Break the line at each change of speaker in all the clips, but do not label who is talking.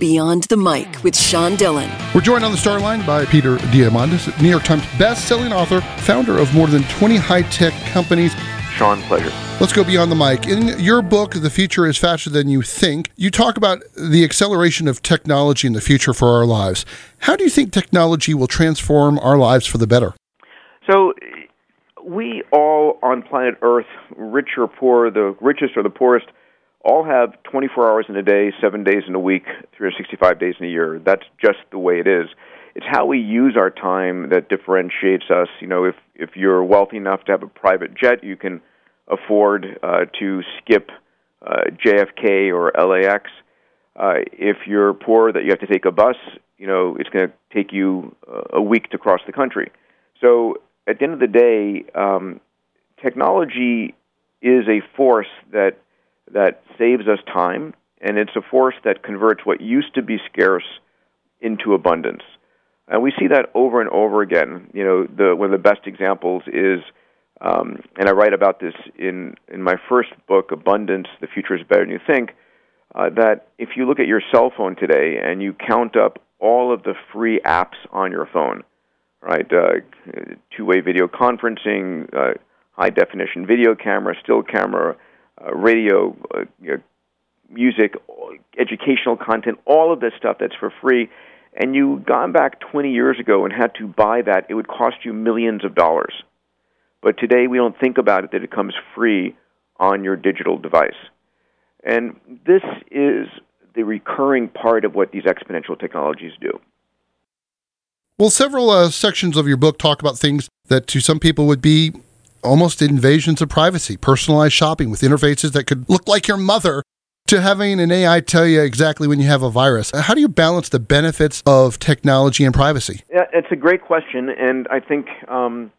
Beyond the Mic with Sean Dillon.
We're joined on the star line by Peter Diamandis, New York Times best-selling author, founder of more than 20 high-tech companies.
Sean, pleasure.
Let's go beyond the mic. In your book, The Future is Faster Than You Think, you talk about the acceleration of technology in the future for our lives. How do you think technology will transform our lives for the better?
So, we all on planet Earth, rich or poor, the richest or the poorest, all have 24 hours in a day, seven days in a week, 365 days in a year. That's just the way it is. It's how we use our time that differentiates us. You know, if if you're wealthy enough to have a private jet, you can afford uh, to skip uh, JFK or LAX. Uh, if you're poor, that you have to take a bus, you know, it's going to take you uh, a week to cross the country. So at the end of the day, um, technology is a force that that saves us time, and it's a force that converts what used to be scarce into abundance. And we see that over and over again. You know, the, one of the best examples is, um, and I write about this in, in my first book, Abundance The Future is Better Than You Think, uh, that if you look at your cell phone today and you count up all of the free apps on your phone, right, uh, two way video conferencing, uh, high definition video camera, still camera, uh, radio, uh, music, educational content, all of this stuff that's for free, and you gone back 20 years ago and had to buy that, it would cost you millions of dollars. But today we don't think about it that it comes free on your digital device. And this is the recurring part of what these exponential technologies do.
Well, several uh, sections of your book talk about things that to some people would be almost invasions of privacy, personalized shopping with interfaces that could look like your mother to having an AI tell you exactly when you have a virus. How do you balance the benefits of technology and privacy?
Yeah, it's a great question, and I think um,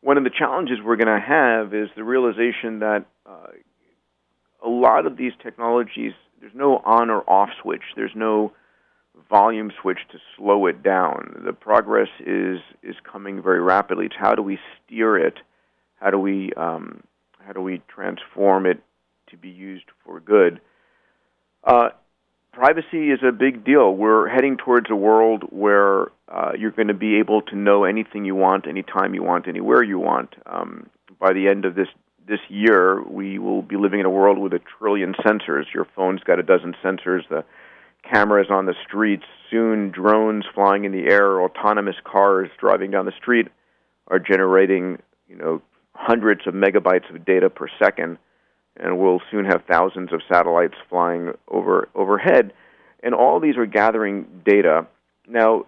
one of the challenges we're going to have is the realization that uh, a lot of these technologies, there's no on or off switch. There's no volume switch to slow it down. The progress is is coming very rapidly. It's how do we steer it how do we um, how do we transform it to be used for good? Uh, privacy is a big deal. We're heading towards a world where uh, you're going to be able to know anything you want, anytime you want, anywhere you want. Um, by the end of this this year, we will be living in a world with a trillion sensors. Your phone's got a dozen sensors. The cameras on the streets. Soon, drones flying in the air, autonomous cars driving down the street are generating, you know, hundreds of megabytes of data per second, and we'll soon have thousands of satellites flying over overhead, and all these are gathering data. Now,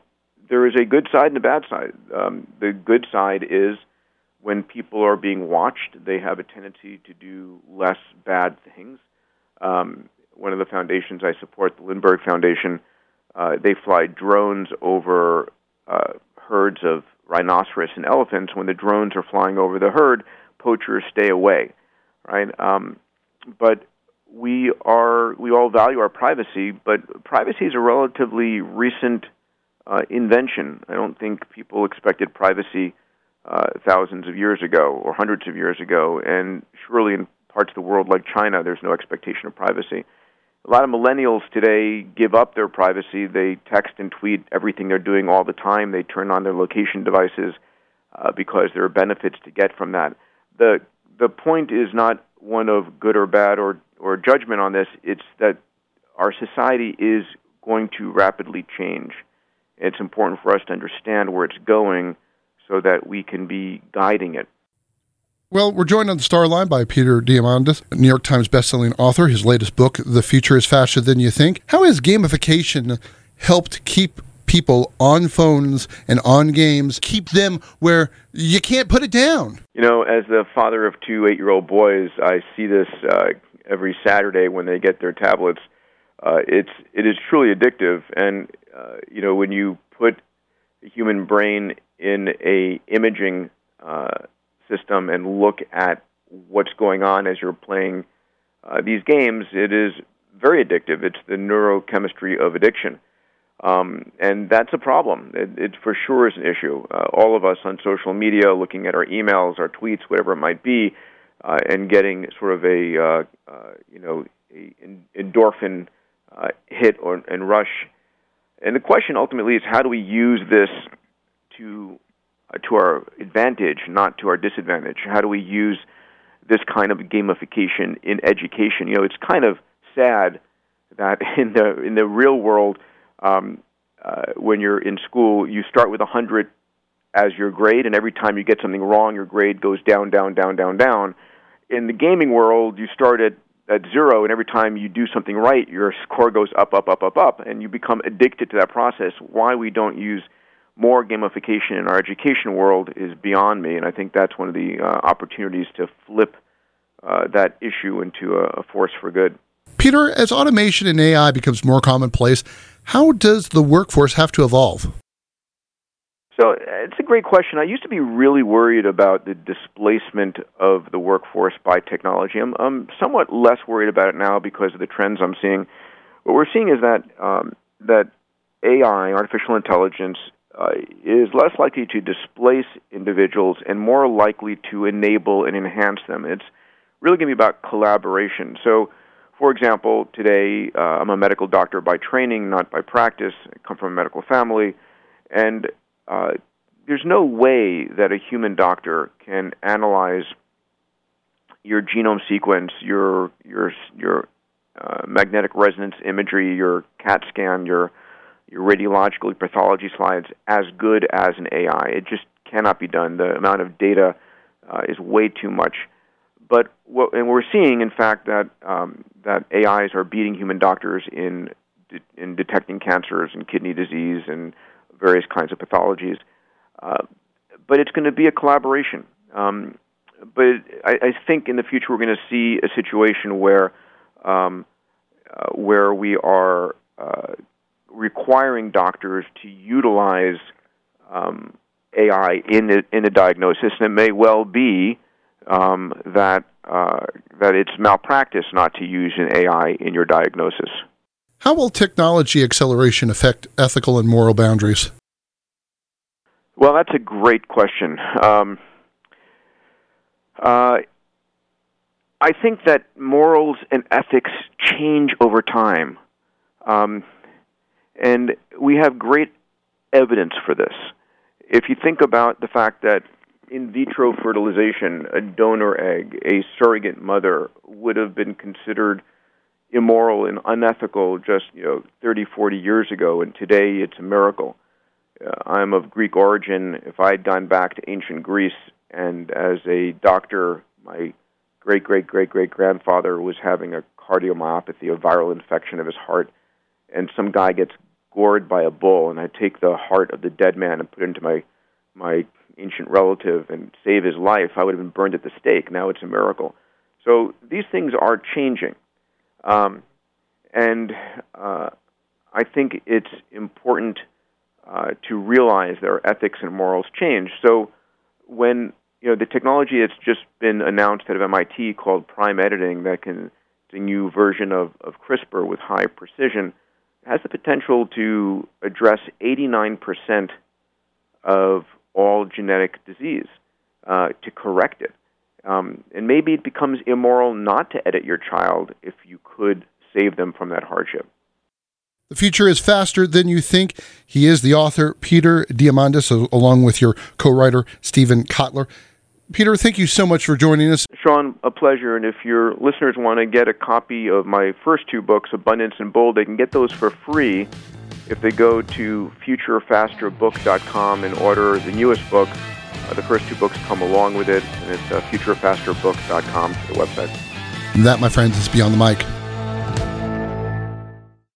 there is a good side and a bad side. Um, the good side is when people are being watched, they have a tendency to do less bad things. Um, one of the foundations I support, the Lindbergh Foundation, uh, they fly drones over uh, herds of rhinoceros and elephants, when the drones are flying over the herd, poachers stay away, right? Um, but we are we all value our privacy, but privacy is a relatively recent uh, invention. I don't think people expected privacy uh, thousands of years ago or hundreds of years ago, and surely in parts of the world like China, there's no expectation of privacy a lot of millennials today give up their privacy. They text and tweet everything they're doing all the time. They turn on their location devices uh, because there are benefits to get from that. the The point is not one of good or bad or or judgment on this. It's that our society is going to rapidly change. It's important for us to understand where it's going so that we can be guiding it.
Well, we're joined on the star line by Peter Diamandis, New York Times bestselling author. His latest book, The Future is Faster Than You Think. How has gamification helped keep people on phones and on games, keep them where you can't put it down?
You know, as the father of two eight year old boys, I see this uh, every Saturday when they get their tablets. Uh, it's it is truly addictive, and uh, you know when you put the human brain in a imaging uh, system and look at what's going on as you're playing uh, these games, it is very addictive. It's the neurochemistry of addiction. Um, and that's a problem. It, it for sure is an issue. Uh, all of us on social media, looking at our emails, our tweets, whatever it might be, uh, and getting sort of a uh, uh, you know a endorphin uh, hit or, and rush. And the question ultimately is how do we use this to to our advantage, not to our disadvantage? How do we use this kind of gamification in education? You know, it's kind of sad that in the in the real world, um, uh, when you're in school, you start with a hundred as your grade, and every time you get something wrong, your grade goes down, down, down, down, down. In the gaming world, you start at at zero, and every time you do something right, your score goes up, up, up, up, up, and you become addicted to that process. Why we don't use more gamification in our education world is beyond me, and I think that's one of the uh, opportunities to flip uh, that issue into a, a force for good.
Peter, as automation and AI becomes more commonplace, how does the workforce have to evolve?
So it's a great question. I used to be really worried about the displacement of the workforce by technology. I'm, I'm somewhat less worried about it now because of the trends I'm seeing. What we're seeing is that um, that AI, artificial intelligence, uh, is less likely to displace individuals and more likely to enable and enhance them. It's really going to be about collaboration. So, for example, today uh, I'm a medical doctor by training, not by practice. I come from a medical family, and uh, there's no way that a human doctor can analyze your genome sequence, your your your uh, magnetic resonance imagery, your CAT scan, your your radiological pathology slides as good as an AI. It just cannot be done. The amount of data uh, is way too much. But what, and we're seeing, in fact, that um, that AIs are beating human doctors in de- in detecting cancers and kidney disease and various kinds of pathologies. Uh, but it's going to be a collaboration. Um, but I, I think in the future we're going to see a situation where um, uh, where we are uh, requiring doctors to utilize um, AI in a, in a diagnosis, and it may well be um, that uh, that it's malpractice not to use an AI in your diagnosis.
How will technology acceleration affect ethical and moral boundaries?
Well, that's a great question. Um, uh, I think that morals and ethics change over time. Um, and we have great evidence for this. If you think about the fact that in vitro fertilization, a donor egg, a surrogate mother, would have been considered immoral and unethical just you know 30, 40 years ago, and today it's a miracle uh, I'm of Greek origin. If I had gone back to ancient Greece and as a doctor, my great great great great grandfather was having a cardiomyopathy, a viral infection of his heart, and some guy gets gored by a bull, and I take the heart of the dead man and put it into my my ancient relative and save his life, I would have been burned at the stake. Now it's a miracle. So these things are changing, um, and uh, I think it's important uh, to realize their ethics and morals change. So when you know the technology that's just been announced out of MIT called prime editing that can it's a new version of, of CRISPR with high precision has the potential to address 89% of all genetic disease uh, to correct it. Um, and maybe it becomes immoral not to edit your child if you could save them from that hardship.
The future is faster than you think. He is the author, Peter Diamandis, along with your co writer, Steven Kotler. Peter, thank you so much for joining us.
Sean, a pleasure. And if your listeners want to get a copy of my first two books, Abundance and Bold, they can get those for free if they go to futurefasterbook.com and order the newest book. Uh, the first two books come along with it, and it's uh, futurefasterbook.com, the website.
And that, my friends, is Beyond the Mic.